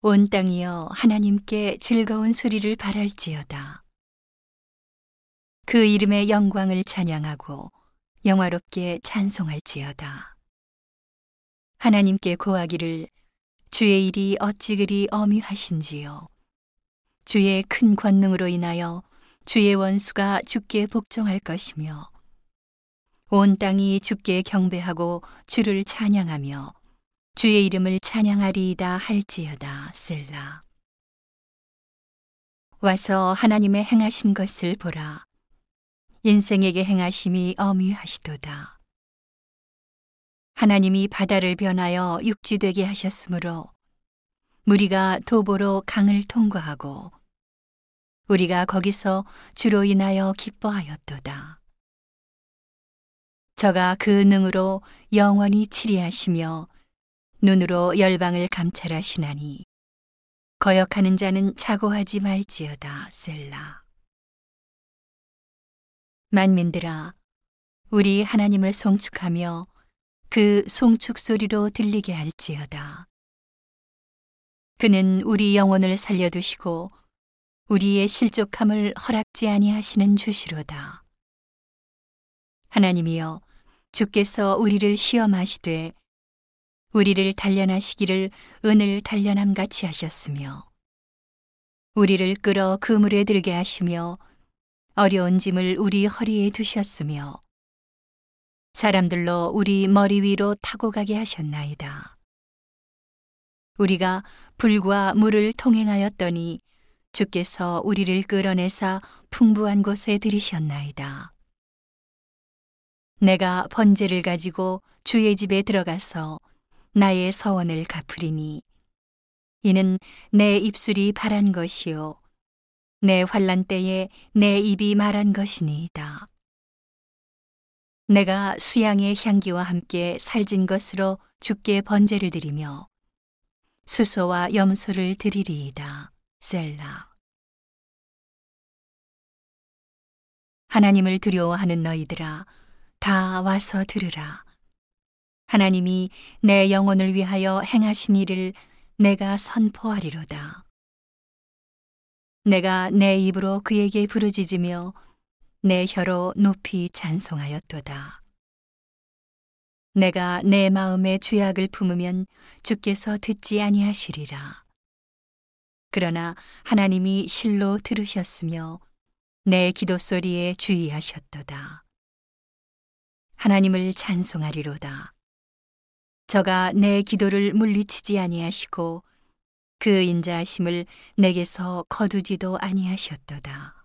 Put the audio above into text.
온 땅이여 하나님께 즐거운 소리를 바랄지어다. 그 이름의 영광을 찬양하고 영화롭게 찬송할지어다. 하나님께 고하기를 주의 일이 어찌 그리 어미하신지요. 주의 큰 권능으로 인하여 주의 원수가 주께 복종할 것이며 온 땅이 주께 경배하고 주를 찬양하며 주의 이름을 찬양하리이다 할지어다 셀라. 와서 하나님의 행하신 것을 보라. 인생에게 행하심이 어미하시도다. 하나님이 바다를 변하여 육지되게 하셨으므로 무리가 도보로 강을 통과하고 우리가 거기서 주로 인하여 기뻐하였도다. 저가 그 능으로 영원히 치리하시며 눈으로 열방을 감찰하시나니 거역하는 자는 자고하지 말지어다 셀라. 만민들아 우리 하나님을 송축하며 그 송축 소리로 들리게 할지어다. 그는 우리 영혼을 살려두시고 우리의 실족함을 허락지 아니하시는 주시로다. 하나님이여 주께서 우리를 시험하시되 우리를 단련하시기를 은을 단련함 같이 하셨으며 우리를 끌어 그물에 들게 하시며 어려운 짐을 우리 허리에 두셨으며 사람들로 우리 머리 위로 타고 가게 하셨나이다. 우리가 불과 물을 통행하였더니 주께서 우리를 끌어내사 풍부한 곳에 들이셨나이다. 내가 번제를 가지고 주의 집에 들어가서 나의 서원을 갚으리니 이는 내 입술이 바란 것이요 내 환란 때에 내 입이 말한 것이니이다. 내가 수양의 향기와 함께 살진 것으로 주께 번제를 드리며 수소와 염소를 드리리이다. 셀라. 하나님을 두려워하는 너희들아 다 와서 들으라. 하나님이 내 영혼을 위하여 행하신 일을 내가 선포하리로다. 내가 내 입으로 그에게 부르짖으며 내 혀로 높이 찬송하였도다. 내가 내 마음에 죄악을 품으면 주께서 듣지 아니하시리라. 그러나 하나님이 실로 들으셨으며 내 기도 소리에 주의하셨도다. 하나님을 찬송하리로다. 저가 내 기도를 물리치지 아니하시고 그 인자하심을 내게서 거두지도 아니하셨도다.